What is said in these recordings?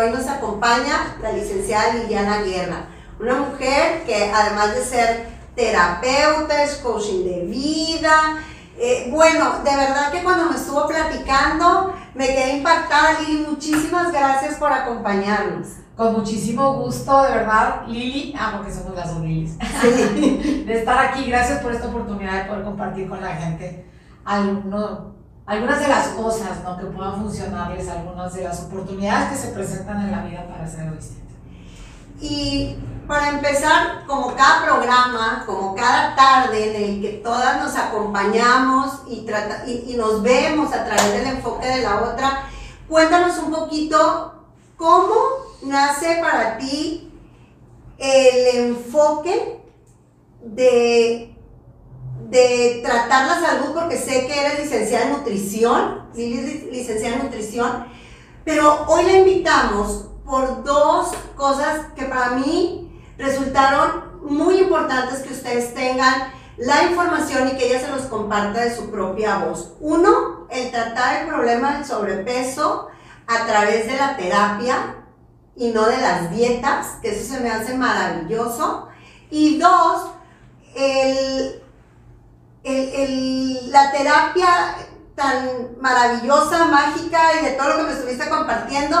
hoy nos acompaña la licenciada Liliana Guerra, una mujer que además de ser terapeuta, es coaching de vida, eh, bueno, de verdad que cuando me estuvo platicando me quedé impactada, Lili, muchísimas gracias por acompañarnos. Con muchísimo gusto, de verdad, Lili, amo que somos las dos sí. de estar aquí. Gracias por esta oportunidad de poder compartir con la gente algunas de las cosas ¿no? que puedan funcionarles, algunas de las oportunidades que se presentan en la vida para hacerlo distinto. Y para empezar, como cada programa, como cada tarde en el que todas nos acompañamos y, trata, y, y nos vemos a través del enfoque de la otra, cuéntanos un poquito cómo nace para ti el enfoque de de tratar la salud porque sé que eres licenciada en nutrición, licenciada en nutrición, pero hoy la invitamos por dos cosas que para mí resultaron muy importantes que ustedes tengan la información y que ella se los comparta de su propia voz. Uno, el tratar el problema del sobrepeso a través de la terapia y no de las dietas, que eso se me hace maravilloso. Y dos, el el, la terapia tan maravillosa, mágica y de todo lo que me estuviste compartiendo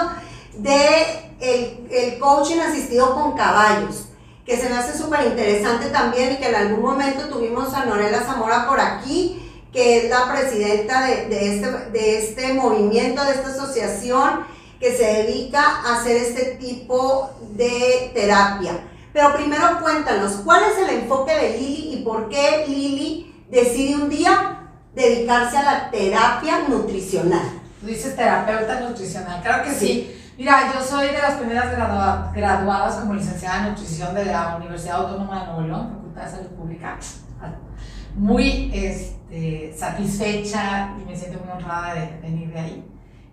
de el, el coaching asistido con caballos, que se me hace súper interesante también y que en algún momento tuvimos a Norela Zamora por aquí, que es la presidenta de, de, este, de este movimiento, de esta asociación que se dedica a hacer este tipo de terapia. Pero primero cuéntanos, ¿cuál es el enfoque de Lili y por qué Lili decide un día dedicarse a la terapia nutricional. Tú dices terapeuta nutricional, claro que sí. Mira, yo soy de las primeras graduadas como licenciada en nutrición de la Universidad Autónoma de Nuevo León, Facultad de Salud Pública. Muy este, satisfecha y me siento muy honrada de venir de ahí.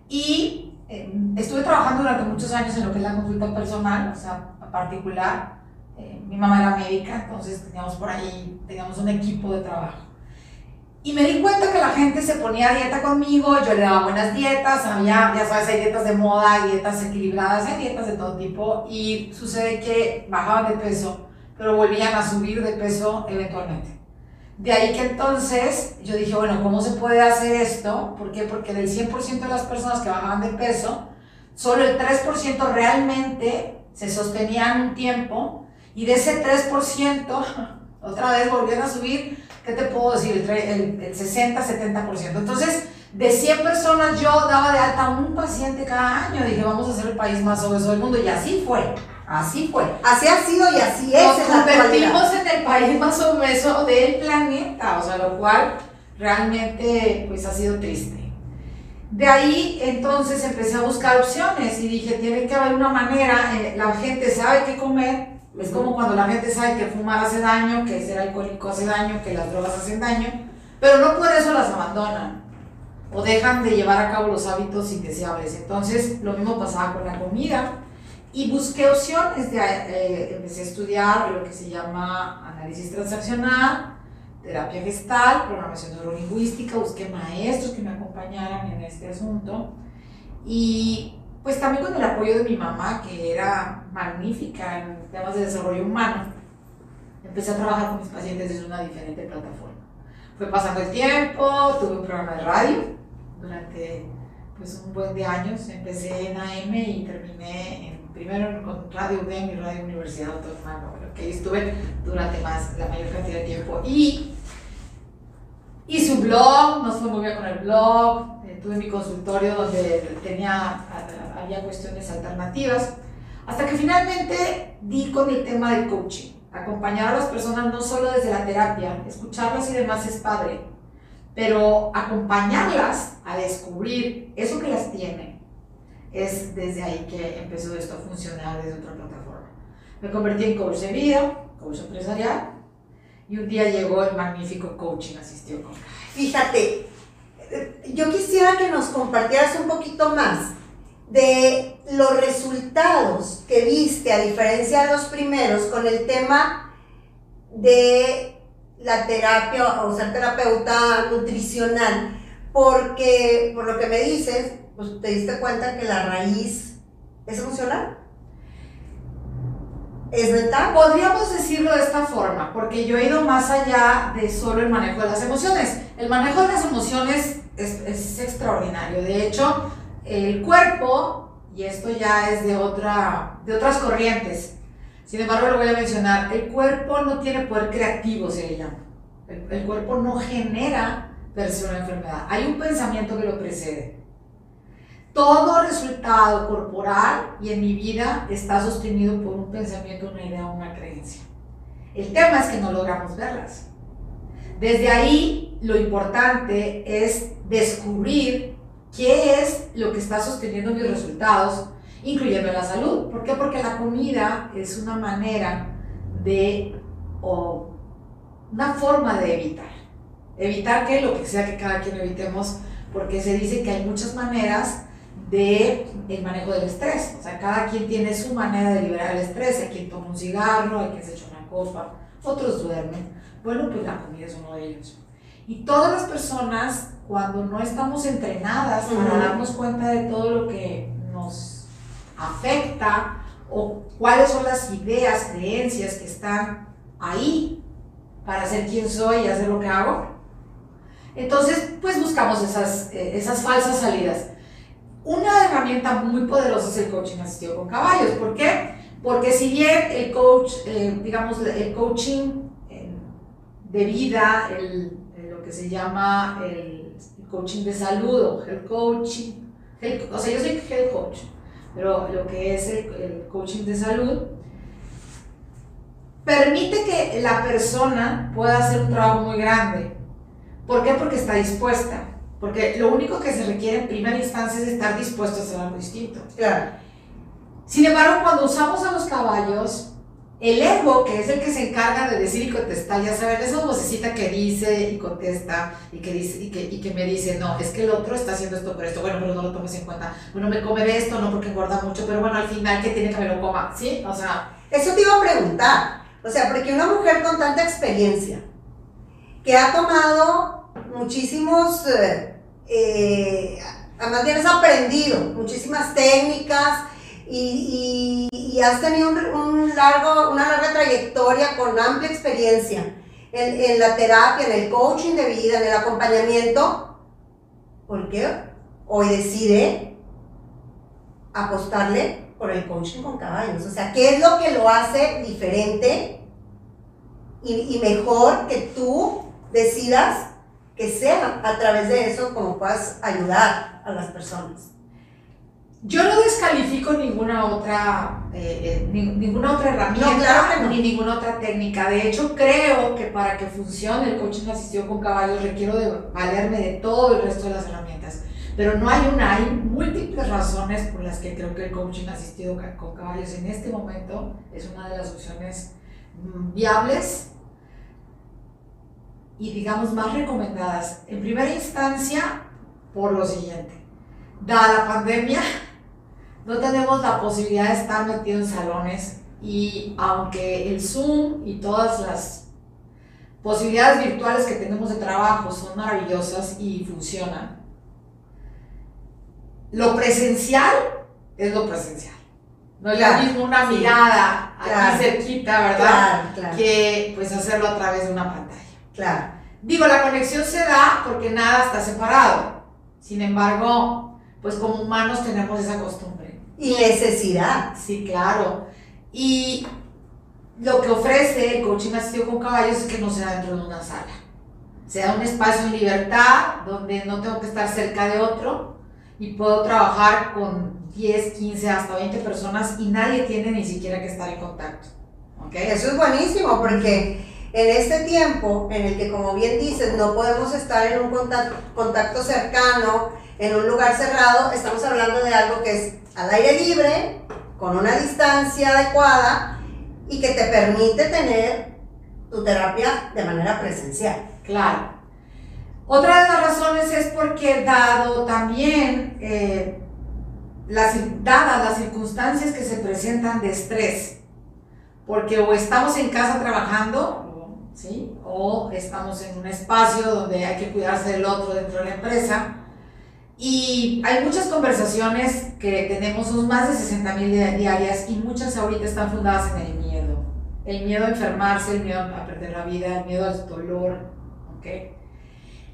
Y em, estuve trabajando durante muchos años en lo que es la consulta personal, o sea, particular. Eh, mi mamá era médica, entonces teníamos por ahí, teníamos un equipo de trabajo. Y me di cuenta que la gente se ponía a dieta conmigo, yo le daba buenas dietas, había, ya sabes, hay dietas de moda, hay dietas equilibradas, hay dietas de todo tipo, y sucede que bajaban de peso, pero volvían a subir de peso eventualmente. De ahí que entonces yo dije, bueno, ¿cómo se puede hacer esto? ¿Por qué? Porque del 100% de las personas que bajaban de peso, solo el 3% realmente se sostenían un tiempo, y de ese 3%, otra vez volvían a subir ¿qué te puedo decir? El, el, 60, 70%. Entonces, de 100 personas yo daba de alta a un paciente cada año. Dije, vamos a ser el país más obeso del mundo. Y así fue. Así fue. Así ha sido y así es. Nos convertimos en el país más obeso del planeta. O sea, lo cual realmente pues ha sido triste. De ahí entonces empecé a buscar opciones y dije, tiene que haber una manera, eh, la gente sabe qué comer, es como cuando la gente sabe que fumar hace daño, que ser alcohólico hace daño, que las drogas hacen daño, pero no por eso las abandonan o dejan de llevar a cabo los hábitos indeseables. Entonces, lo mismo pasaba con la comida y busqué opciones. De, eh, empecé a estudiar lo que se llama análisis transaccional, terapia gestal, programación neurolingüística, busqué maestros que me acompañaran en este asunto y pues también con el apoyo de mi mamá, que era magnífica en temas de desarrollo humano, empecé a trabajar con mis pacientes desde una diferente plataforma. Fue pasando el tiempo, tuve un programa de radio durante pues, un buen de años. Empecé en AM y terminé en, primero con Radio UDEM y Radio Universidad Autónoma, que ahí estuve durante más, la mayor cantidad de tiempo. Y hice un blog, nos fue muy bien con el blog, eh, tuve mi consultorio donde tenía, había cuestiones alternativas, hasta que finalmente di con el tema del coaching. Acompañar a las personas no solo desde la terapia, escucharlas y demás es padre, pero acompañarlas a descubrir eso que las tiene, es desde ahí que empezó esto a funcionar desde otra plataforma. Me convertí en coach de vida, coach empresarial, y un día llegó el magnífico coaching asistió con Fíjate, yo quisiera que nos compartieras un poquito más de los resultados que viste, a diferencia de los primeros, con el tema de la terapia o ser terapeuta nutricional, porque por lo que me dices, pues te diste cuenta que la raíz es emocional. ¿Es verdad? Podríamos decirlo de esta forma, porque yo he ido más allá de solo el manejo de las emociones. El manejo de las emociones es, es extraordinario. De hecho, el cuerpo, y esto ya es de, otra, de otras corrientes, sin embargo lo voy a mencionar, el cuerpo no tiene poder creativo, se le llama. El, cuerpo no genera versión de enfermedad. Hay un pensamiento que lo precede. Todo resultado corporal y en mi vida está sostenido por un pensamiento, una idea, una creencia. El tema es que no logramos verlas. Desde ahí, lo importante es descubrir qué es lo que está sosteniendo mis resultados, incluyendo la salud. ¿Por qué? Porque la comida es una manera de, o una forma de evitar. Evitar que lo que sea que cada quien evitemos, porque se dice que hay muchas maneras de el manejo del estrés. O sea, cada quien tiene su manera de liberar el estrés. Hay quien toma un cigarro, hay quien se echa una copa, otros duermen. Bueno, pues la comida es uno de ellos. Y todas las personas, cuando no estamos entrenadas para darnos cuenta de todo lo que nos afecta o cuáles son las ideas, creencias que están ahí para ser quien soy y hacer lo que hago, entonces pues buscamos esas, eh, esas falsas salidas. Una herramienta muy poderosa es el coaching asistido con caballos. ¿Por qué? Porque si bien el coach, eh, digamos, el coaching eh, de vida, el, que se llama el, coaching de salud o el coaching, o sea, yo soy health coach, pero lo que es el, el coaching de salud, permite que la persona pueda hacer un trabajo muy grande. ¿Por qué? Porque está dispuesta. Porque lo único que se requiere en primera instancia es estar dispuesto a hacer algo distinto. Claro. Sin embargo, cuando usamos a los caballos, el ego, que es el que se encarga de decir y contestar, ya saben, esa vocecita que dice y contesta y que, dice, y que, y que me dice, no, es que el otro está haciendo esto por esto, bueno, pero no lo tomes en cuenta, bueno, me come de esto, no porque engorda mucho, pero bueno, al final, ¿qué tiene que me lo coma? ¿Sí? O sea... Eso te iba a preguntar, o sea, porque una mujer con tanta experiencia, que ha tomado muchísimos, eh, eh, además aprendido muchísimas técnicas y, has tenido un, largo, una larga trayectoria con amplia experiencia en, la terapia, en el coaching de vida, en el acompañamiento. ¿Por qué hoy decide apostarle por el coaching con caballos? O sea, ¿qué es lo que lo hace diferente y mejor que tú decidas que sea a través de eso como puedas ayudar a las personas. Yo no descalifico ninguna otra, eh, eh, ni, ninguna otra herramienta no, claro no. ni ninguna otra técnica. De hecho, creo que para que funcione el coaching asistido con caballos requiero de valerme de todo el resto de las herramientas. Pero no hay una, hay múltiples razones por las que creo que el coaching asistido con caballos en este momento es una de las opciones mm, viables y digamos más recomendadas. En primera instancia, por lo siguiente. Dada la pandemia, no tenemos la posibilidad de estar metidos en salones y aunque el Zoom y todas las posibilidades virtuales que tenemos de trabajo son maravillosas y funcionan, lo presencial es lo presencial. No es Claro, lo mismo una sí. mirada Claro. aquí cerquita, ¿verdad? Claro. Que pues hacerlo a través de una pantalla. Claro. Digo, la conexión se da porque nada está separado. Sin embargo, pues como humanos tenemos esa costumbre. Y necesidad. Sí, claro. Y lo que ofrece el coaching asistido con caballos es que no se da dentro de una sala. sea un espacio en libertad, donde no tengo que estar cerca de otro y puedo trabajar con 10, 15, hasta 20 personas y nadie tiene ni siquiera que estar en contacto. ¿okay? Eso es buenísimo porque en este tiempo en el que, como bien dices, no podemos estar en un contacto, contacto cercano, en un lugar cerrado, estamos hablando de algo que es al aire libre, con una distancia adecuada y que te permite tener tu terapia de manera presencial. Claro. Otra de las razones es porque dado también, eh, las, dadas las circunstancias que se presentan de estrés, porque o estamos en casa trabajando, ¿sí? o estamos en un espacio donde hay que cuidarse del otro dentro de la empresa, y hay muchas conversaciones que tenemos, son más de 60 mil diarias y muchas ahorita están fundadas en el miedo. El miedo a enfermarse, el miedo a perder la vida, el miedo al dolor. ¿okay?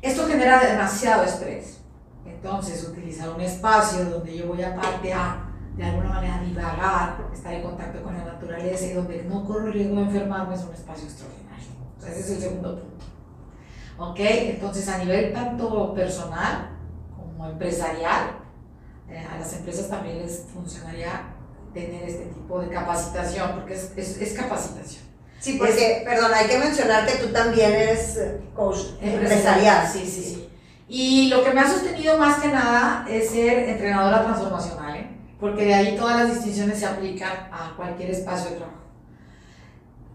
Esto genera demasiado estrés. Entonces, utilizar un espacio donde yo voy aparte a, de alguna manera, divagar, estar en contacto con la naturaleza y donde no corro riesgo de enfermarme es un espacio extraordinario. ese es el segundo punto. ¿Ok? Entonces, a nivel tanto personal, empresarial, eh, a las empresas también les funcionaría tener este tipo de capacitación, porque es, es, capacitación. Sí, porque, perdón, hay que mencionar que tú también eres eh, coach empresarial. Sí, sí, sí. Y lo que me ha sostenido más que nada es ser entrenadora transformacional, ¿eh? porque de ahí todas las distinciones se aplican a cualquier espacio de trabajo.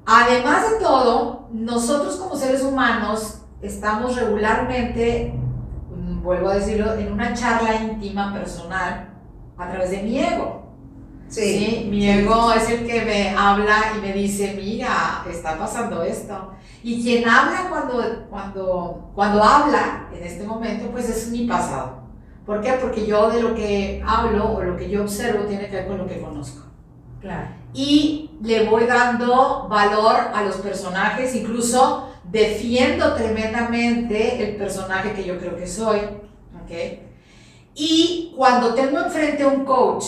Además de todo, nosotros como seres humanos estamos regularmente vuelvo a decirlo, en una charla íntima, personal, a través de mi ego. Sí, Mi ego es el que me habla y me dice, mira, está pasando esto. Y quien habla cuando, cuando, cuando habla en este momento, pues es mi pasado. ¿Por qué? Porque yo de lo que hablo o lo que yo observo tiene que ver con lo que conozco. Claro. Y le voy dando valor a los personajes, incluso defiendo tremendamente el personaje que yo creo que soy, ¿ok? Y cuando tengo enfrente a un coach,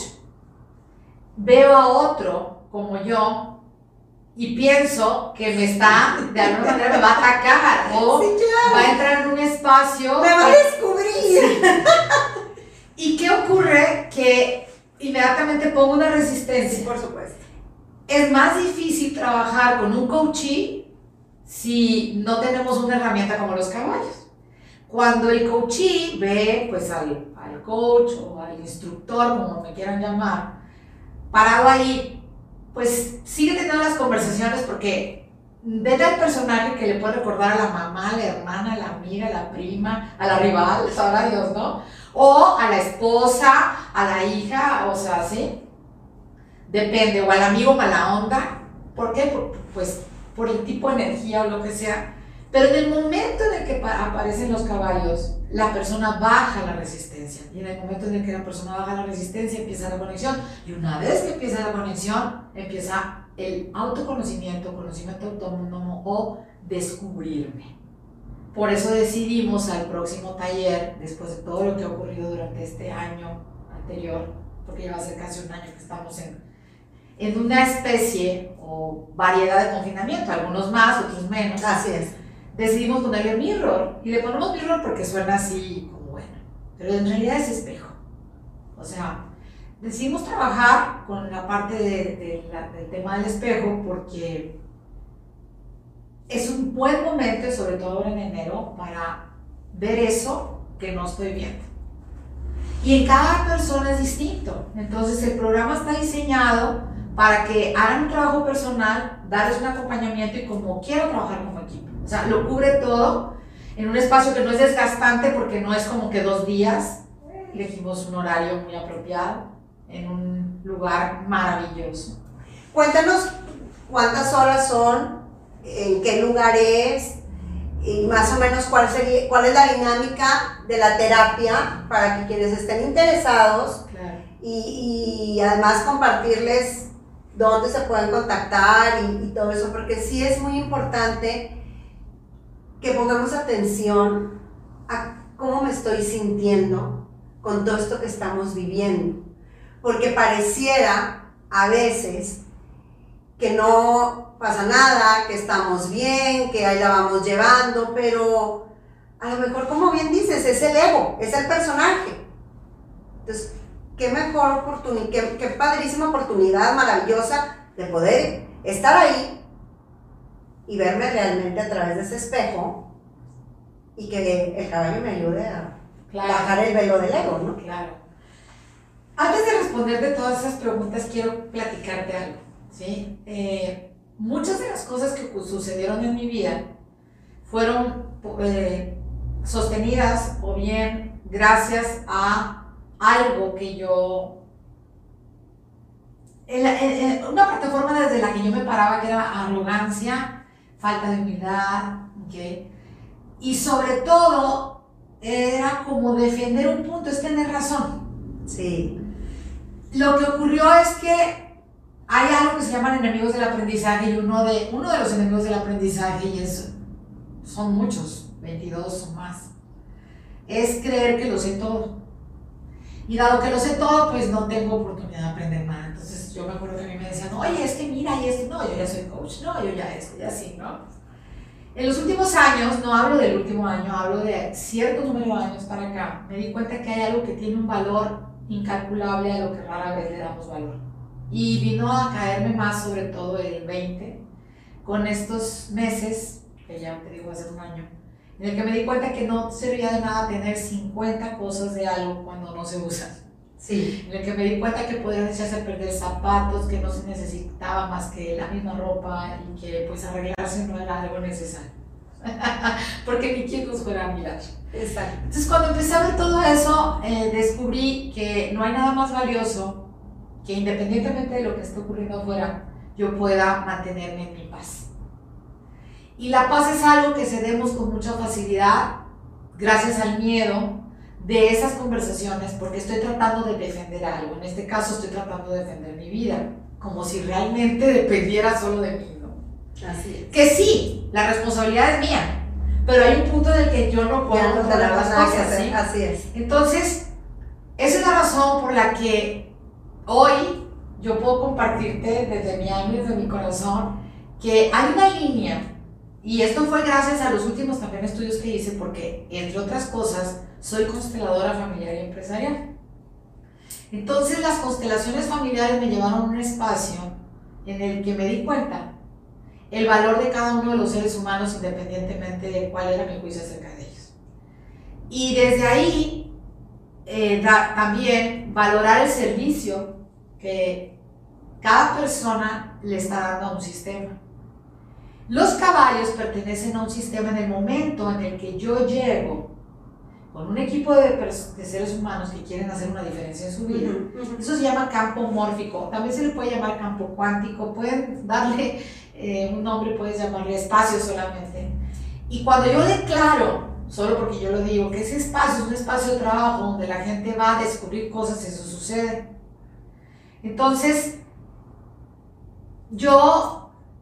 veo a otro como yo y pienso que me está, de alguna manera me va a atacar o va a entrar en un espacio. Me va a descubrir. ¿Y qué ocurre? Que inmediatamente pongo una resistencia. por supuesto. Es más difícil trabajar con un coachee si no tenemos una herramienta como los caballos. Cuando el coachee ve pues al, al coach o al instructor, como me quieran llamar, parado ahí, pues sigue teniendo las conversaciones porque vete al personaje que le puede recordar a la mamá, a la hermana, a la amiga, a la prima, a la rival, sabrá Dios, ¿no? O a la esposa, a la hija, o sea, ¿sí? Depende, o al amigo mala onda. ¿Por qué? Pues por el tipo de energía o lo que sea. Pero en el momento en el que aparecen los caballos, la persona baja la resistencia. Y en el momento en el que la persona baja la resistencia, empieza la conexión. Y una vez que empieza la conexión, empieza el autoconocimiento, conocimiento autónomo o descubrirme. Por eso decidimos al próximo taller, después de todo lo que ha ocurrido durante este año anterior, porque ya va a ser casi un año que estamos en, en una especie o variedad de confinamiento, algunos más, otros menos. Así es. Decidimos ponerle mirror y le ponemos mirror porque suena así como bueno, pero en realidad es espejo. O sea, decidimos trabajar con la parte de, del tema del espejo porque es un buen momento, sobre todo ahora en enero, para ver eso que no estoy viendo. Y en cada persona es distinto. Entonces el programa está diseñado para que hagan un trabajo personal, darles un acompañamiento y como quiero trabajar como equipo. O sea, lo cubre todo en un espacio que no es desgastante porque no es como que dos días. Elegimos un horario muy apropiado en un lugar maravilloso. Cuéntanos cuántas horas son, en qué lugar es y más o menos cuál, sería, cuál es la dinámica de la terapia para que quienes estén interesados y, y además compartirles dónde se pueden contactar y, todo eso, porque sí es muy importante que pongamos atención a cómo me estoy sintiendo con todo esto que estamos viviendo. Porque pareciera a veces que no pasa nada, que estamos bien, que ahí la vamos llevando, pero a lo mejor, como bien dices, es el ego, es el personaje. Entonces, qué mejor oportunidad, qué, qué padrísima oportunidad maravillosa de poder estar ahí y verme realmente a través de ese espejo y que el caballo me ayude a bajar el velo del ego, ¿no? Claro. Antes de responderte todas esas preguntas, quiero platicarte algo, ¿sí? Eh, muchas de las cosas que sucedieron en mi vida fueron eh, sostenidas o bien gracias a algo que yo en, una plataforma desde la que yo me paraba que era arrogancia, falta de humildad, ¿okay? y sobre todo era como defender un punto, es tener razón. Sí. Lo que ocurrió es que hay algo que se llaman enemigos del aprendizaje y uno de, uno de los enemigos del aprendizaje, y es, son muchos, 22 o más, es creer que lo sé todo. Y dado que lo sé todo, pues no tengo oportunidad de aprender nada. Entonces yo me acuerdo que a mí me decían, oye, es que mira, y esto, no, yo ya soy coach, no, yo ya esto, ya sí, ¿no? En los últimos años, no hablo del último año, hablo de cierto número de años para acá, me di cuenta que hay algo que tiene un valor incalculable a lo que rara vez le damos valor. Y vino a caerme más sobre todo el 20, con estos meses, que ya te digo hace un año, en el que me di cuenta que no servía de nada tener 50 cosas de algo cuando no se usan. Sí. En el que me di cuenta que podían echarse a perder zapatos, que no se necesitaba más que la misma ropa y que pues arreglarse no era algo necesario. Porque ni quien nos fuera a mirar. Exacto. Entonces cuando empecé a ver todo eso, eh, descubrí que no hay nada más valioso que independientemente de lo que esté ocurriendo afuera, yo pueda mantenerme en mi paz. Y la paz es algo que cedemos con mucha facilidad gracias al miedo de esas conversaciones porque estoy tratando de defender algo. En este caso estoy tratando de defender mi vida, como si realmente dependiera solo de mí. ¿no? Así es. Que sí, la responsabilidad es mía, pero hay un punto en el que yo no puedo controlar las cosas. ¿sí? Así es. Entonces, esa es la razón por la que hoy yo puedo compartirte desde mi alma y desde mi corazón que hay una línea y esto fue gracias a los últimos también estudios que hice porque, entre otras cosas, soy consteladora familiar y empresarial. Entonces las constelaciones familiares me llevaron a un espacio en el que me di cuenta el valor de cada uno de los seres humanos independientemente de cuál era mi juicio acerca de ellos. Y desde ahí eh, también valorar el servicio que cada persona le está dando a un sistema. Los caballos pertenecen a un sistema en el momento en el que yo llego con un equipo de, seres humanos que quieren hacer una diferencia en su vida. Eso se llama campo mórfico, también se le puede llamar campo cuántico, pueden darle eh, un nombre, puedes llamarle espacio solamente. Y cuando yo declaro, solo porque yo lo digo, que ese espacio es un espacio de trabajo donde la gente va a descubrir cosas, eso sucede. Entonces, yo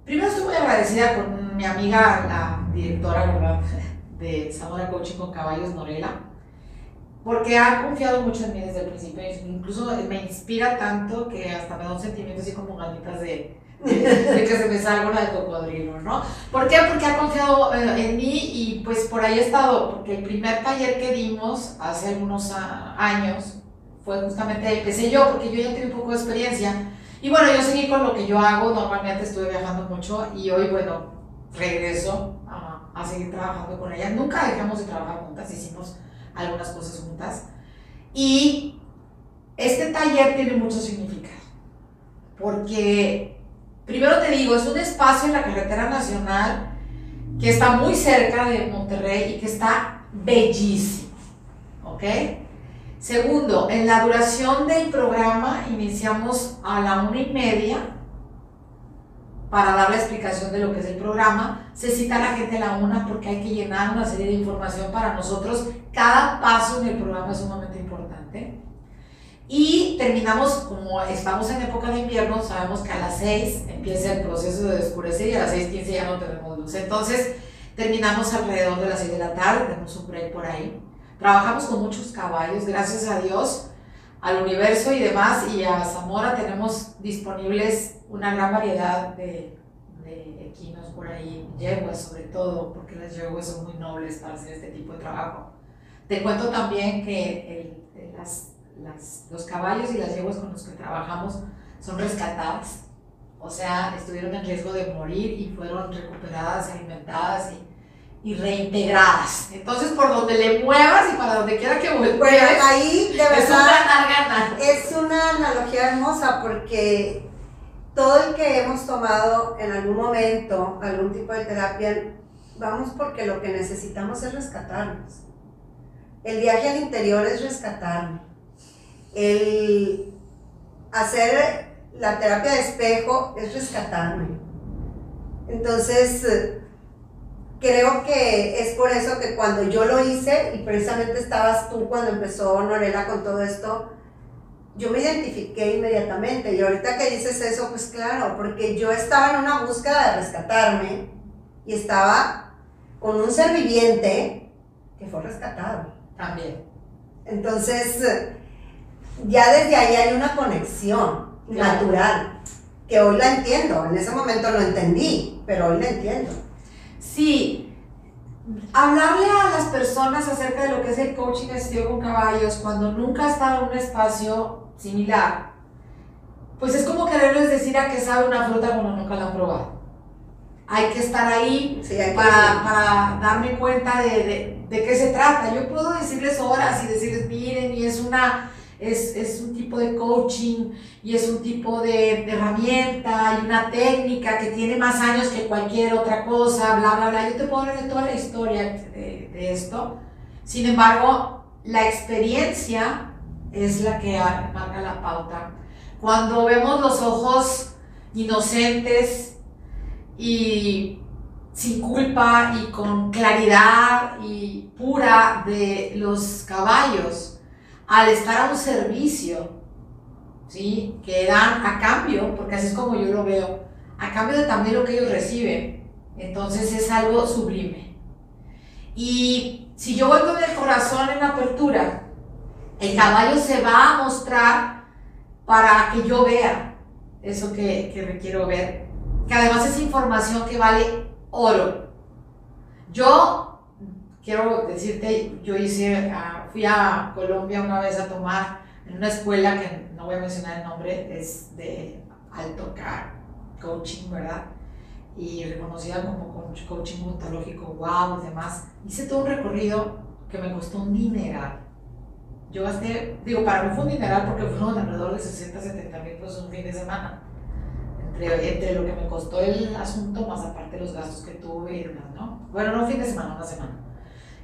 Primero estoy muy agradecida con mi amiga, la directora de Zamora Coaching con Caballos Norela, porque ha confiado mucho en mí desde el principio, incluso me inspira tanto que hasta me da un sentimiento así como ganitas de, que se me salga una de cocodrilo, ¿no? ¿Por qué? Porque ha confiado eh, en mí y pues por ahí he estado, porque el primer taller que dimos hace algunos años fue justamente, empecé yo, porque yo ya tenía un poco de experiencia, y bueno, yo seguí con lo que yo hago, normalmente estuve viajando mucho y hoy, bueno, regreso a, a seguir trabajando con ella. Nunca dejamos de trabajar juntas, hicimos algunas cosas juntas. Y este taller tiene mucho significado, porque, primero te digo, es un espacio en la carretera nacional que está muy cerca de Monterrey y que está bellísimo, ¿ok? Segundo, en la duración del programa iniciamos a la una y media para dar la explicación de lo que es el programa. Se cita a la gente a la una porque hay que llenar una serie de información para nosotros. Cada paso en el programa es sumamente importante. Y terminamos, como estamos en época de invierno, sabemos que a las 6 empieza el proceso de oscurecer y a las 6.15 ya no tenemos luz. Entonces, terminamos alrededor de las 6 de la tarde, tenemos un break por ahí. Trabajamos con muchos caballos, gracias a Dios, al universo y demás, y a Zamora tenemos disponibles una gran variedad de, de equinos por ahí, yeguas sobre todo, porque las yeguas son muy nobles para hacer este tipo de trabajo. Te cuento también que el, las, las, los caballos y las yeguas con los que trabajamos son rescatadas, o sea, estuvieron en riesgo de morir y fueron recuperadas, alimentadas y y reintegradas. Entonces, por donde le muevas y para donde quiera que vuelvas, Bueno, ahí de es verdad ganar, ganar. es una analogía hermosa porque todo el que hemos tomado en algún momento algún tipo de terapia, vamos porque lo que necesitamos es rescatarnos. El viaje al interior es rescatarme. El hacer la terapia de espejo es rescatarme. Entonces, creo que es por eso que cuando yo lo hice, y precisamente estabas tú cuando empezó Norela con todo esto, yo me identifiqué inmediatamente. Y ahorita que dices eso, pues claro, porque yo estaba en una búsqueda de rescatarme y estaba con un ser viviente que fue rescatado. También. Entonces, ya desde ahí hay una conexión Claro. natural, que hoy la entiendo. En ese momento lo entendí, pero hoy la entiendo. Sí, hablarle a las personas acerca de lo que es el coaching asistido con caballos cuando nunca ha estado en un espacio similar, pues es como quererles decir a que sabe una fruta cuando nunca la han probado. Hay que estar ahí Sí, hay que- para, para darme cuenta de, de- de qué se trata. Yo puedo decirles horas y decirles, miren, y es una... Es, es un tipo de coaching y es un tipo de, herramienta y una técnica que tiene más años que cualquier otra cosa, bla, bla, bla. Yo te puedo hablar de toda la historia de, de esto. Sin embargo, la experiencia es la que marca la pauta. Cuando vemos los ojos inocentes y sin culpa y con claridad y pura de los caballos, al estar a un servicio, ¿sí? Que dan a cambio, porque así es como yo lo veo, a cambio de también lo que ellos reciben. Entonces es algo sublime. Y si yo voy con el corazón en apertura, el caballo se va a mostrar para que yo vea eso que, que requiero ver. Que además es información que vale oro. Yo quiero decirte, yo hice, ah, fui a Colombia una vez a tomar en una escuela que no voy a mencionar el nombre, es de alto car coaching, ¿verdad? Y reconocida como coach- coaching ontológico, wow, y demás. Hice todo un recorrido que me costó un dineral. Yo gasté, digo, para mí fue un dineral porque fueron alrededor de 60, 70 mil pesos un fin de semana. Entre, entre lo que me costó el asunto, más aparte los gastos que tuve y demás, ¿no? Bueno, no un fin de semana, una semana.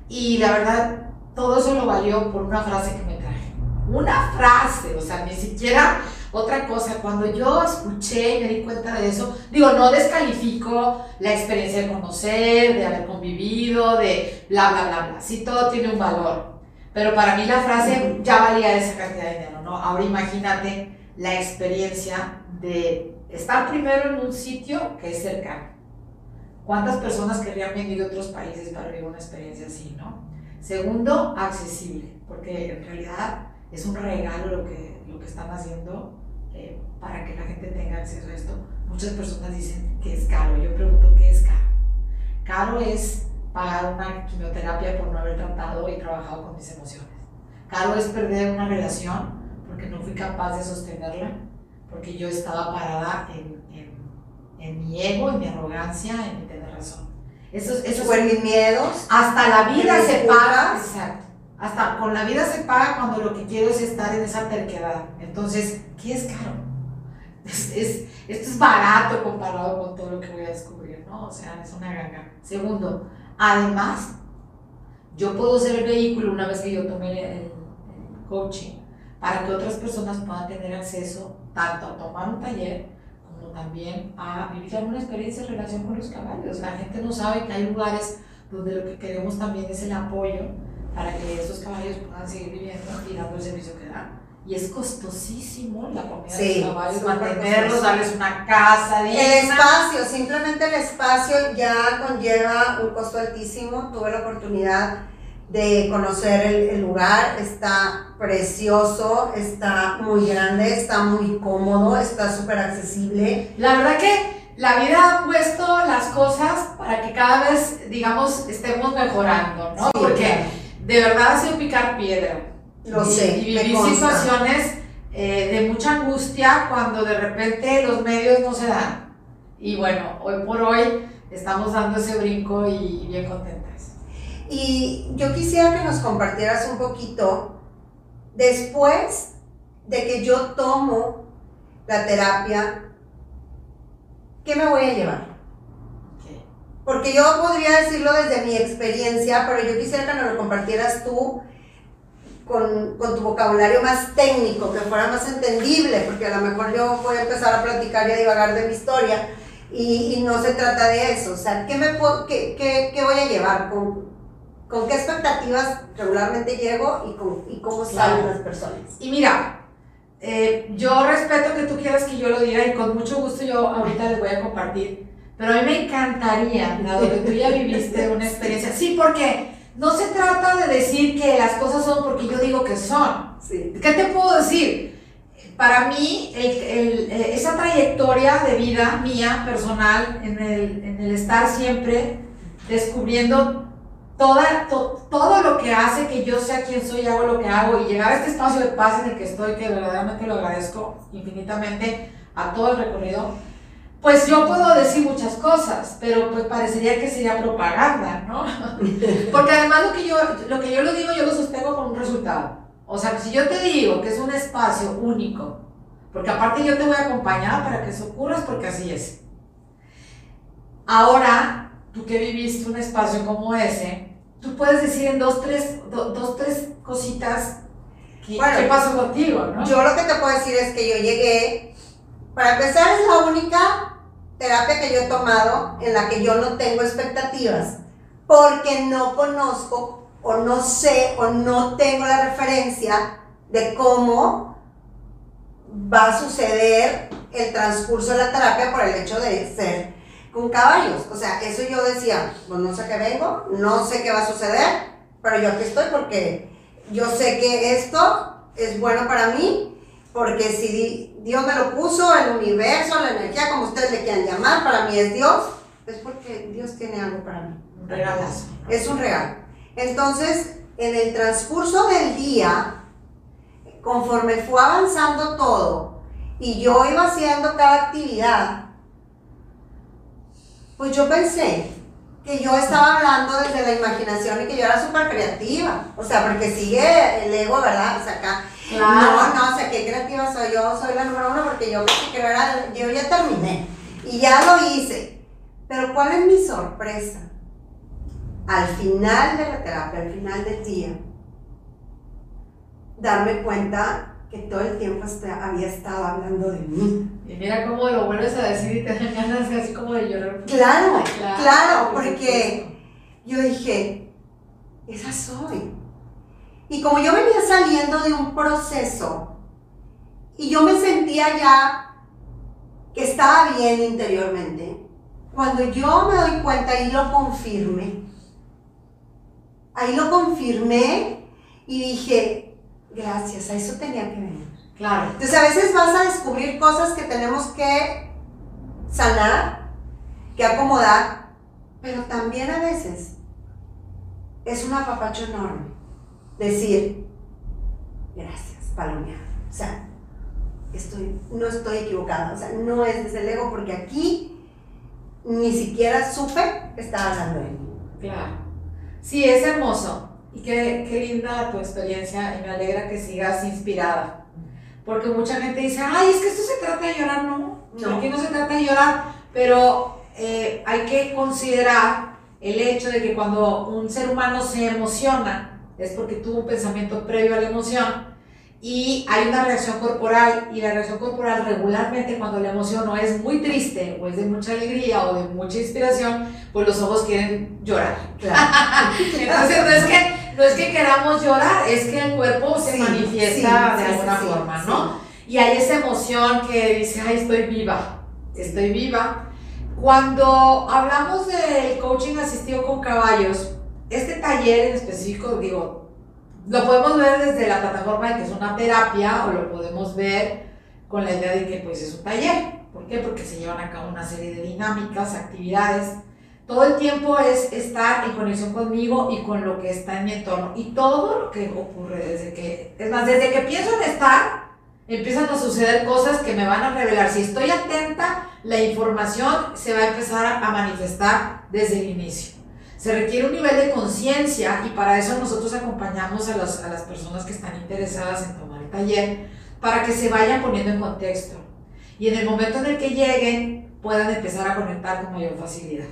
Y la verdad, todo eso lo valió por una frase que me traje. Una frase, o sea, ni siquiera otra cosa. Cuando yo escuché y me di cuenta de eso, digo, no descalifico la experiencia de conocer, de haber convivido, de bla, bla, bla, bla. Sí, todo tiene un valor. Pero para mí la frase ya valía esa cantidad de dinero, ¿no? Ahora imagínate la experiencia de estar primero en un sitio que es cercano. ¿Cuántas personas querrían venir de otros países para vivir una experiencia así, no? Segundo, accesible, porque en realidad es un regalo lo que, lo que están haciendo eh, para que la gente tenga acceso a esto. Muchas personas dicen que es caro. Yo pregunto, ¿qué es caro? Caro es pagar una quimioterapia por no haber tratado y trabajado con mis emociones. Caro es perder una relación porque no fui capaz de sostenerla, porque yo estaba parada en, en, en mi ego, en mi arrogancia, en mi tener razón. Eso, es- eso es- O en mis miedos. hasta la vida ¿Te se paga. Exacto. Hasta con la vida se paga cuando lo que quiero es estar en esa terquedad. Entonces, ¿qué es caro? Es, es- esto es barato comparado con todo lo que voy a descubrir, ¿no? O sea, es una ganga. Segundo, además, yo puedo ser el vehículo una vez que yo tome el, el coaching para que otras personas puedan tener acceso tanto a tomar un taller también a vivir alguna experiencia en relación con los caballos. La gente no sabe que hay lugares donde lo que queremos también es el apoyo para que esos caballos puedan seguir viviendo y dando el servicio que dan. Y es costosísimo la comida Sí, de los caballos, mantenerlos, darles una casa El digna. espacio, simplemente el espacio ya conlleva un costo altísimo. Tuve la oportunidad de conocer el, el lugar, está precioso, está muy grande, está muy cómodo, está súper accesible. La verdad que la vida ha puesto las cosas para que cada vez, digamos, estemos mejorando, ¿no? Porque de verdad ha sido picar piedra. Lo sé. Y vivir situaciones eh, de mucha angustia cuando de repente los medios no se dan. Y bueno, hoy por hoy estamos dando ese brinco y bien contentas. Y yo quisiera que nos compartieras un poquito, después de que yo tomo la terapia, ¿qué me voy a llevar? Porque yo podría decirlo desde mi experiencia, pero yo quisiera que nos lo compartieras tú con, tu vocabulario más técnico, que fuera más entendible, porque a lo mejor yo voy a empezar a platicar y a divagar de mi historia y, no se trata de eso. O sea, ¿qué, me qué, qué, voy a llevar? ¿Con, ¿Con, qué expectativas regularmente llego y, con, y cómo salen las personas? Y mira, eh, yo respeto que tú quieras que yo lo diga y con mucho gusto yo ahorita les voy a compartir pero a mí me encantaría, dado que tú ya viviste una experiencia. Sí, porque no se trata de decir que las cosas son porque yo digo que son. ¿Qué te puedo decir? Para mí, eh, esa trayectoria de vida mía, personal, en el, en el estar siempre descubriendo toda, todo lo que hace que yo sea quien soy y hago lo que hago y llegar a este espacio de paz en el que estoy, que verdaderamente lo agradezco infinitamente a todo el recorrido, pues yo puedo decir muchas cosas, pero pues parecería que sería propaganda, ¿no? Porque además lo que yo lo, que yo lo digo, yo lo sostengo con un resultado. O sea, si yo te digo que es un espacio único, porque aparte yo te voy a acompañar para que eso ocurra, porque así es. Ahora, tú que viviste un espacio como ese, tú puedes decir en dos, tres, dos, tres cositas qué, qué pasó contigo, ¿no? Yo lo que te puedo decir es que yo llegué, para empezar es la única terapia que yo he tomado en la que yo no tengo expectativas porque no conozco o no sé o no tengo la referencia de cómo va a suceder el transcurso de la terapia por el hecho de ser con caballos. O sea, eso yo decía, pues no sé qué vengo, no sé qué va a suceder, pero yo aquí estoy porque yo sé que esto es bueno para mí, porque si Dios me lo puso, el universo, la energía, como ustedes le quieran llamar, para mí es Dios, es porque Dios tiene algo para mí. Un regalazo. Es un regalo. Entonces, en el transcurso del día, conforme fue avanzando todo y yo iba haciendo cada actividad, pues yo pensé que yo estaba hablando desde la imaginación y que yo era súper creativa. O sea, porque sigue el ego, ¿verdad? O sea, acá no, no, o sea, qué creativa soy yo, soy la número uno porque yo que era, yo ya terminé y ya lo hice. Pero ¿cuál es mi sorpresa? Al final de la terapia, al final del día, darme cuenta que todo el tiempo había estado hablando de mí. Y mira cómo lo vuelves a decir y te dan ganas así como de llorar. Claro, claro, claro porque yo dije, esa soy. Y como yo venía saliendo de un proceso y yo me sentía ya que estaba bien interiormente, cuando yo me doy cuenta y lo confirmé, ahí lo confirmé y dije, gracias, a eso tenía que venir. Claro. Entonces a veces vas a descubrir cosas que tenemos que sanar, que acomodar, pero también a veces es un apapacho enorme decir, gracias, palomear. O sea, estoy, no estoy equivocada, o sea, no es desde el ego, porque aquí ni siquiera supe que estaba hablando de mí. Claro. Sí, es hermoso. Y qué, qué linda tu experiencia y me alegra que sigas inspirada. Porque mucha gente dice, ay, es que esto se trata de llorar, no. no. Aquí no se trata de llorar, pero eh, hay que considerar el hecho de que cuando un ser humano se emociona, es porque tuvo un pensamiento previo a la emoción y hay una reacción corporal y la reacción corporal regularmente cuando la emoción no es muy triste o es de mucha alegría o de mucha inspiración, pues los ojos quieren llorar. Entonces no es, que, no es que queramos llorar, es que el cuerpo se manifiesta de alguna forma, ¿no? Y hay esa emoción que dice, ay, estoy viva, estoy viva. Cuando hablamos del coaching asistido con caballos, este taller en específico, digo, lo podemos ver desde la plataforma de que es una terapia o lo podemos ver con la idea de que pues es un taller. ¿Por qué? Porque se llevan a cabo una serie de dinámicas, actividades. Todo el tiempo es estar en conexión conmigo y con lo que está en mi entorno. Y todo lo que ocurre desde que, es más, desde que pienso en estar, empiezan a suceder cosas que me van a revelar. Si estoy atenta, la información se va a empezar a manifestar desde el inicio. Se requiere un nivel de conciencia y para eso nosotros acompañamos a, a las personas que están interesadas en tomar el taller para que se vayan poniendo en contexto y en el momento en el que lleguen puedan empezar a conectar con mayor facilidad.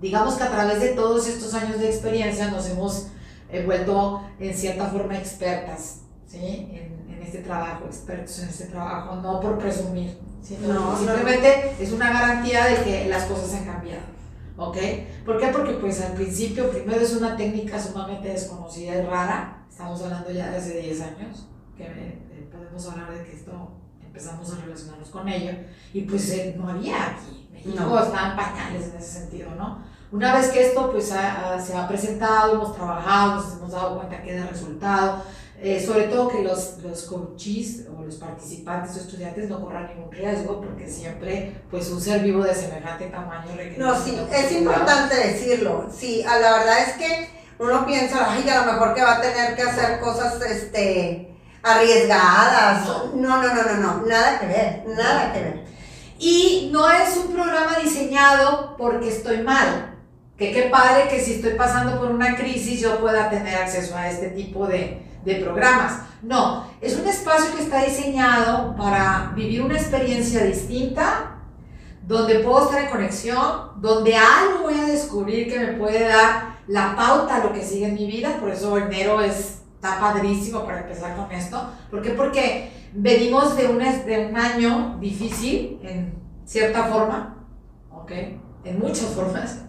Digamos que a través de todos estos años de experiencia nos hemos eh, vuelto en cierta forma expertas ¿sí? en, en, este trabajo, expertos en este trabajo, no por presumir, sino simplemente es una garantía de que las cosas han cambiado. ¿Ok? ¿Por qué? Porque pues al principio primero es una técnica sumamente desconocida y rara, estamos hablando ya de hace 10 años, que eh, podemos hablar de que esto empezamos a relacionarnos con ello y pues eh, no había aquí. México no. estaban pañales en ese sentido, ¿no? Una vez que esto pues se ha presentado, hemos trabajado, nos hemos dado cuenta que da resultado, eh, sobre todo que los, los coaches o los participantes o estudiantes no corran ningún riesgo porque siempre pues un ser vivo de semejante tamaño requiere... No, sí, es importante decirlo, sí, a la verdad es que uno piensa, ay, a lo mejor que va a tener que hacer cosas, este, arriesgadas. No. no, no, no, no, nada que ver, nada que ver. Y no es un programa diseñado porque estoy mal. Que qué padre que si estoy pasando por una crisis yo pueda tener acceso a este tipo de, de programas. No, es un espacio que está diseñado para vivir una experiencia distinta, donde puedo estar en conexión, donde algo voy a descubrir que me puede dar la pauta a lo que sigue en mi vida. Por eso enero es está padrísimo para empezar con esto. ¿Por qué? Porque venimos de un, de un año difícil en cierta forma, ¿ok? En muchas formas.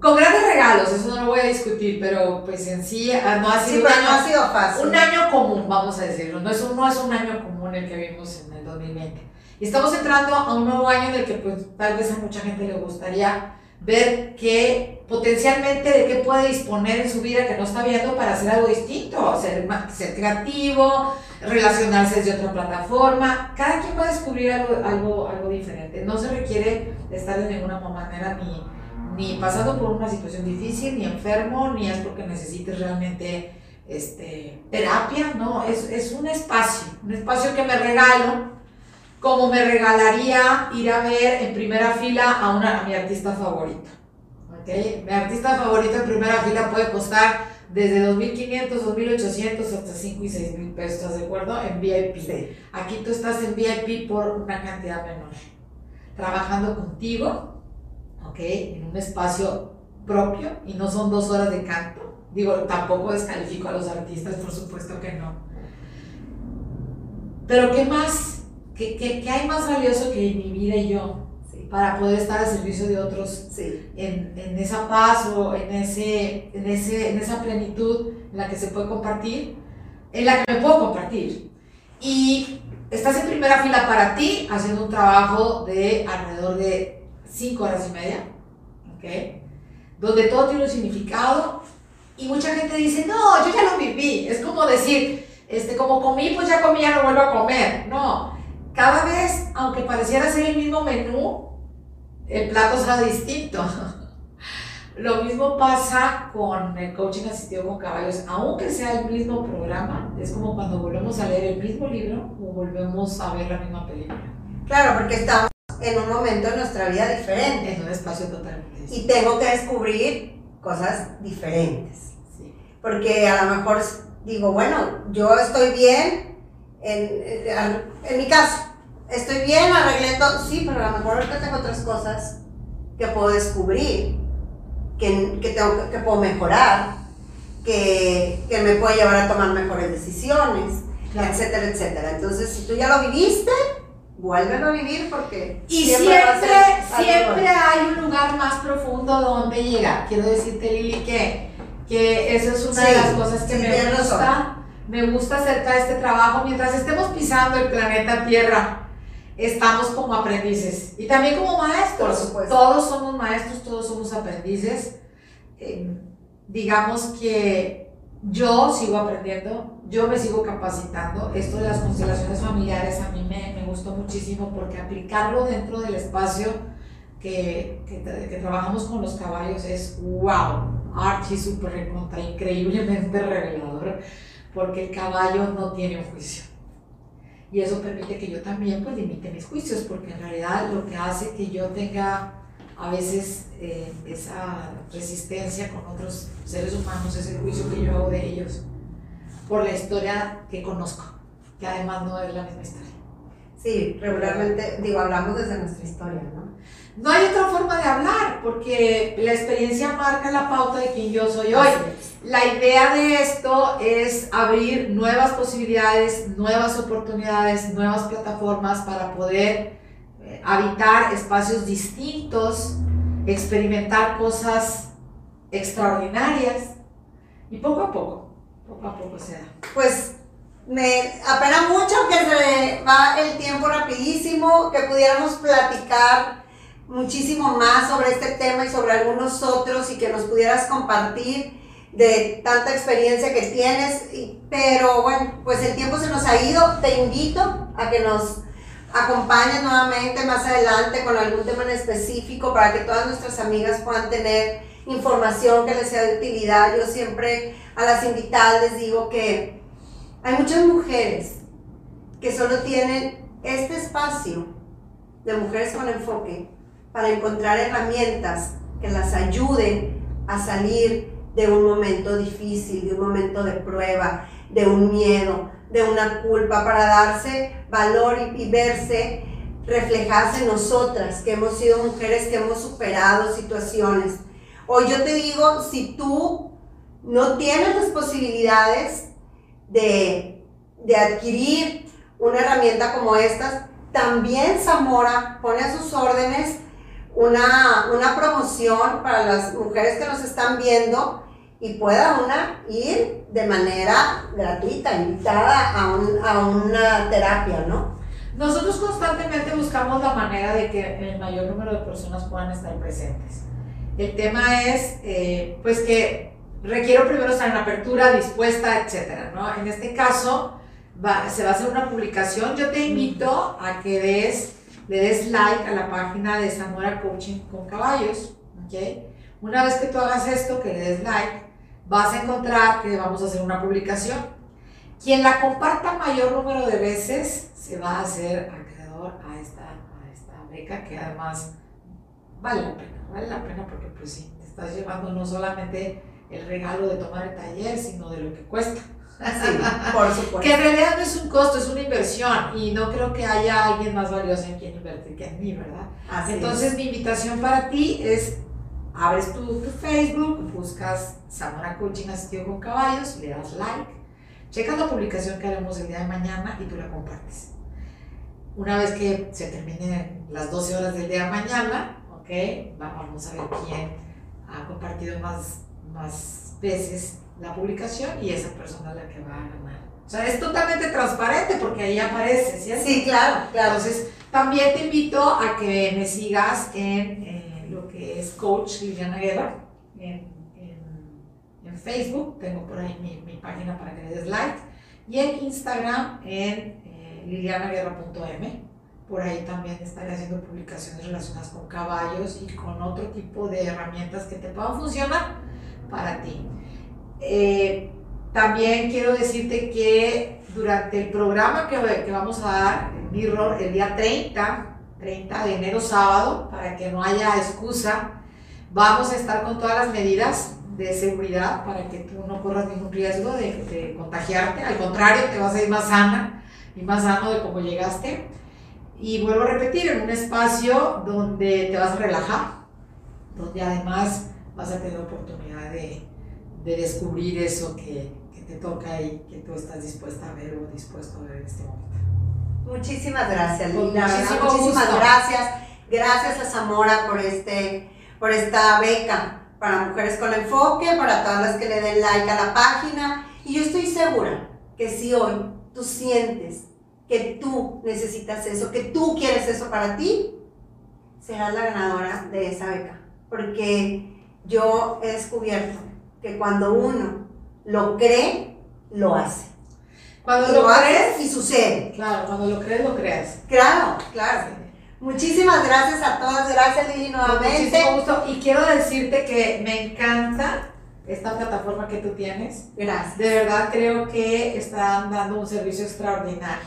Con grandes regalos, eso no lo voy a discutir, pero pues en sí ah, no ha sido, un, año, no ha sido fácil. un año común, vamos a decirlo. No es, un, no es un año común el que vimos en el 2020. Y estamos entrando a un nuevo año en el que pues tal vez a mucha gente le gustaría ver qué potencialmente de qué puede disponer en su vida que no está viendo para hacer algo distinto, ser, ser creativo, relacionarse desde otra plataforma. Cada quien va a descubrir algo, algo, algo diferente. No se requiere estar de ninguna manera ni, ni pasando por una situación difícil, ni enfermo, ni es porque necesites realmente este, terapia, no, es, es un espacio, un espacio que me regalo como me regalaría ir a ver en primera fila a, una, mi artista favorito. ¿okay? Mi artista favorito en primera fila puede costar desde 2.500, 2.800 hasta 5 y 6.000 pesos, ¿estás de acuerdo? En VIP. Aquí tú estás en VIP por una cantidad menor. Trabajando contigo, ¿ok? En un espacio propio y no son dos horas de canto. Digo, tampoco descalifico a los artistas, por supuesto que no. Pero ¿qué más? ¿Qué, qué, qué hay más valioso que mi vida y yo? para poder estar al servicio de otros sí. en, en, esa paz o en, ese, en, ese, en esa plenitud en la que se puede compartir, en la que me puedo compartir. Y estás en primera fila para ti haciendo un trabajo de alrededor de 5 horas y media, ¿ok? Donde todo tiene un significado y mucha gente dice, no, yo ya lo viví. Es como decir, este, como comí, pues ya comí, ya no vuelvo a comer. No, cada vez, aunque pareciera ser el mismo menú, el plato será distinto. Lo mismo pasa con el coaching asistido con caballos, aunque sea el mismo programa, es como cuando volvemos a leer el mismo libro o volvemos a ver la misma película. Claro, porque estamos en un momento de nuestra vida diferente. En un espacio totalmente diferente. Y tengo que descubrir cosas diferentes. Sí. Porque a lo mejor digo, bueno, yo estoy bien en, en, en mi caso, estoy bien, arreglé todo, sí, pero a lo mejor ahorita tengo otras cosas que puedo descubrir, que, que, tengo, que puedo mejorar, que, que, me puede llevar a tomar mejores decisiones, etcétera, etcétera. Entonces, si tú ya lo viviste, vuélvelo a vivir porque... Y siempre, siempre, hay un lugar más profundo donde llegar. Quiero decirte, Lili, que, que eso es una de las cosas que me gusta. Me gusta acerca de este trabajo mientras estemos pisando el planeta Tierra estamos como aprendices y también como maestros. Todos somos maestros, todos somos aprendices. Eh, digamos que yo sigo aprendiendo, yo me sigo capacitando. Esto de las constelaciones familiares a mí me, me gustó muchísimo porque aplicarlo dentro del espacio que, que, que trabajamos con los caballos es wow, archi, súper contra, increíblemente revelador, porque el caballo no tiene un juicio. Y eso permite que yo también pues limite mis juicios, porque en realidad lo que hace que yo tenga a veces eh, esa resistencia con otros seres humanos es el juicio que yo hago de ellos por la historia que conozco, que además no es la misma historia. Sí, regularmente, digo, hablamos desde nuestra historia, ¿no? No hay otra forma de hablar, porque la experiencia marca la pauta de quien yo soy hoy. La idea de esto es abrir nuevas posibilidades, nuevas oportunidades, nuevas plataformas para poder eh, habitar espacios distintos, experimentar cosas extraordinarias y poco a poco, poco a poco se da. Pues me apena mucho que se va el tiempo rapidísimo, que pudiéramos platicar muchísimo más sobre este tema y sobre algunos otros y que nos pudieras compartir de tanta experiencia que tienes. Pero bueno, pues el tiempo se nos ha ido. Te invito a que nos acompañes nuevamente más adelante con algún tema en específico para que todas nuestras amigas puedan tener información que les sea de utilidad. Yo siempre a las invitadas les digo que hay muchas mujeres que solo tienen este espacio de mujeres con enfoque para encontrar herramientas que las ayuden a salir de un momento difícil, de un momento de prueba, de un miedo, de una culpa, para darse valor y, verse, reflejarse en nosotras, que hemos sido mujeres que hemos superado situaciones. Hoy yo te digo, si tú no tienes las posibilidades de, de adquirir una herramienta como estas, también Zamora pone a sus órdenes una, una promoción para las mujeres que nos están viendo y pueda una ir de manera gratuita, invitada a, a una terapia, ¿no? Nosotros constantemente buscamos la manera de que el mayor número de personas puedan estar presentes. El tema es, eh, pues que requiero primero estar en apertura, dispuesta, etcétera, ¿no? En este caso, va, se va a hacer una publicación. Yo te invito a que des le des like a la página de Zamora Coaching con Caballos. ¿okay? Una vez que tú hagas esto, que le des like, vas a encontrar que vamos a hacer una publicación. Quien la comparta mayor número de veces se va a hacer acreedor a esta, a esta beca que además vale la pena, vale la pena porque pues sí, te estás llevando no solamente el regalo de tomar el taller, sino de lo que cuesta. Sí, por supuesto. Que en realidad no es un costo, es una inversión y no creo que haya alguien más valioso en quien invertir que en mí, ¿verdad? Entonces mi invitación para ti es, abres tu, tu, Facebook, buscas Zamora Coaching Asistido con Caballos, le das like, checas la publicación que haremos el día de mañana y tú la compartes. Una vez que se terminen las 12 horas del día de mañana, ¿ok? Vamos a ver quién ha compartido más, más veces la publicación y esa persona es la que va a ganar. O sea, es totalmente transparente porque ahí aparece, ¿cierto? Sí, claro, claro. Entonces, también te invito a que me sigas en eh, lo que es Coach Liliana Guerra, en, en, en, Facebook, tengo por ahí mi, mi, página para que le des like, y en Instagram en eh, lilianaguerra.m. Por ahí también estaré haciendo publicaciones relacionadas con caballos y con otro tipo de herramientas que te puedan funcionar para ti. Eh, también quiero decirte que durante el programa que, que vamos a dar, el Mirror, el día 30, 30 de enero sábado, para que no haya excusa, vamos a estar con todas las medidas de seguridad para que tú no corras ningún riesgo de, de contagiarte. Al contrario, te vas a ir más sana y más sano de cómo llegaste. Y vuelvo a repetir, en un espacio donde te vas a relajar, donde además vas a tener oportunidad de, de descubrir eso que, que, te toca y que tú estás dispuesta a ver o dispuesto a ver en este momento. Muchísimas gracias, Lina. Muchísimas gracias. Gracias a Zamora por, este, por esta beca para mujeres con enfoque, para todas las que le den like a la página. Y yo estoy segura que si hoy tú sientes que tú necesitas eso, que tú quieres eso para ti, serás la ganadora de esa beca. Porque yo he descubierto que cuando uno lo cree, lo hace. Cuando Y lo, lo crees, haces y sucede. claro, cuando lo crees, lo creas. Claro, claro. Muchísimas gracias a todas, gracias Lili nuevamente. muchísimo gusto. Y quiero decirte que me encanta esta plataforma que tú tienes. Gracias. De verdad creo que están dando un servicio extraordinario.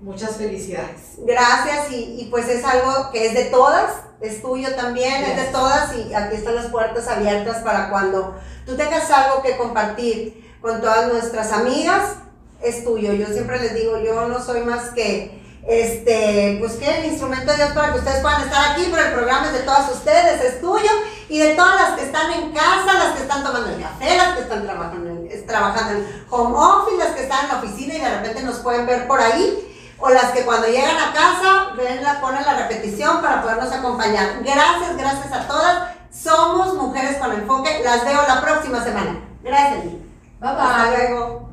Muchas felicidades. Gracias y, y pues es algo que es de todas, es tuyo también, es de todas y aquí están las puertas abiertas para cuando tú tengas algo que compartir con todas nuestras amigas, es tuyo. Yo siempre les digo, yo no soy más que este, pues que el instrumento de Dios para que ustedes puedan estar aquí, pero el programa es de todas ustedes, es tuyo. Y de todas las que están en casa, las que están tomando el café, las que están trabajando en, trabajando en home office, las que están en la oficina y de repente nos pueden ver por ahí o las que cuando llegan a casa ven la, ponen la repetición para podernos acompañar. Gracias, gracias a todas. Somos Mujeres con Enfoque. Las veo la próxima semana. Gracias. Bye bye. Hasta luego.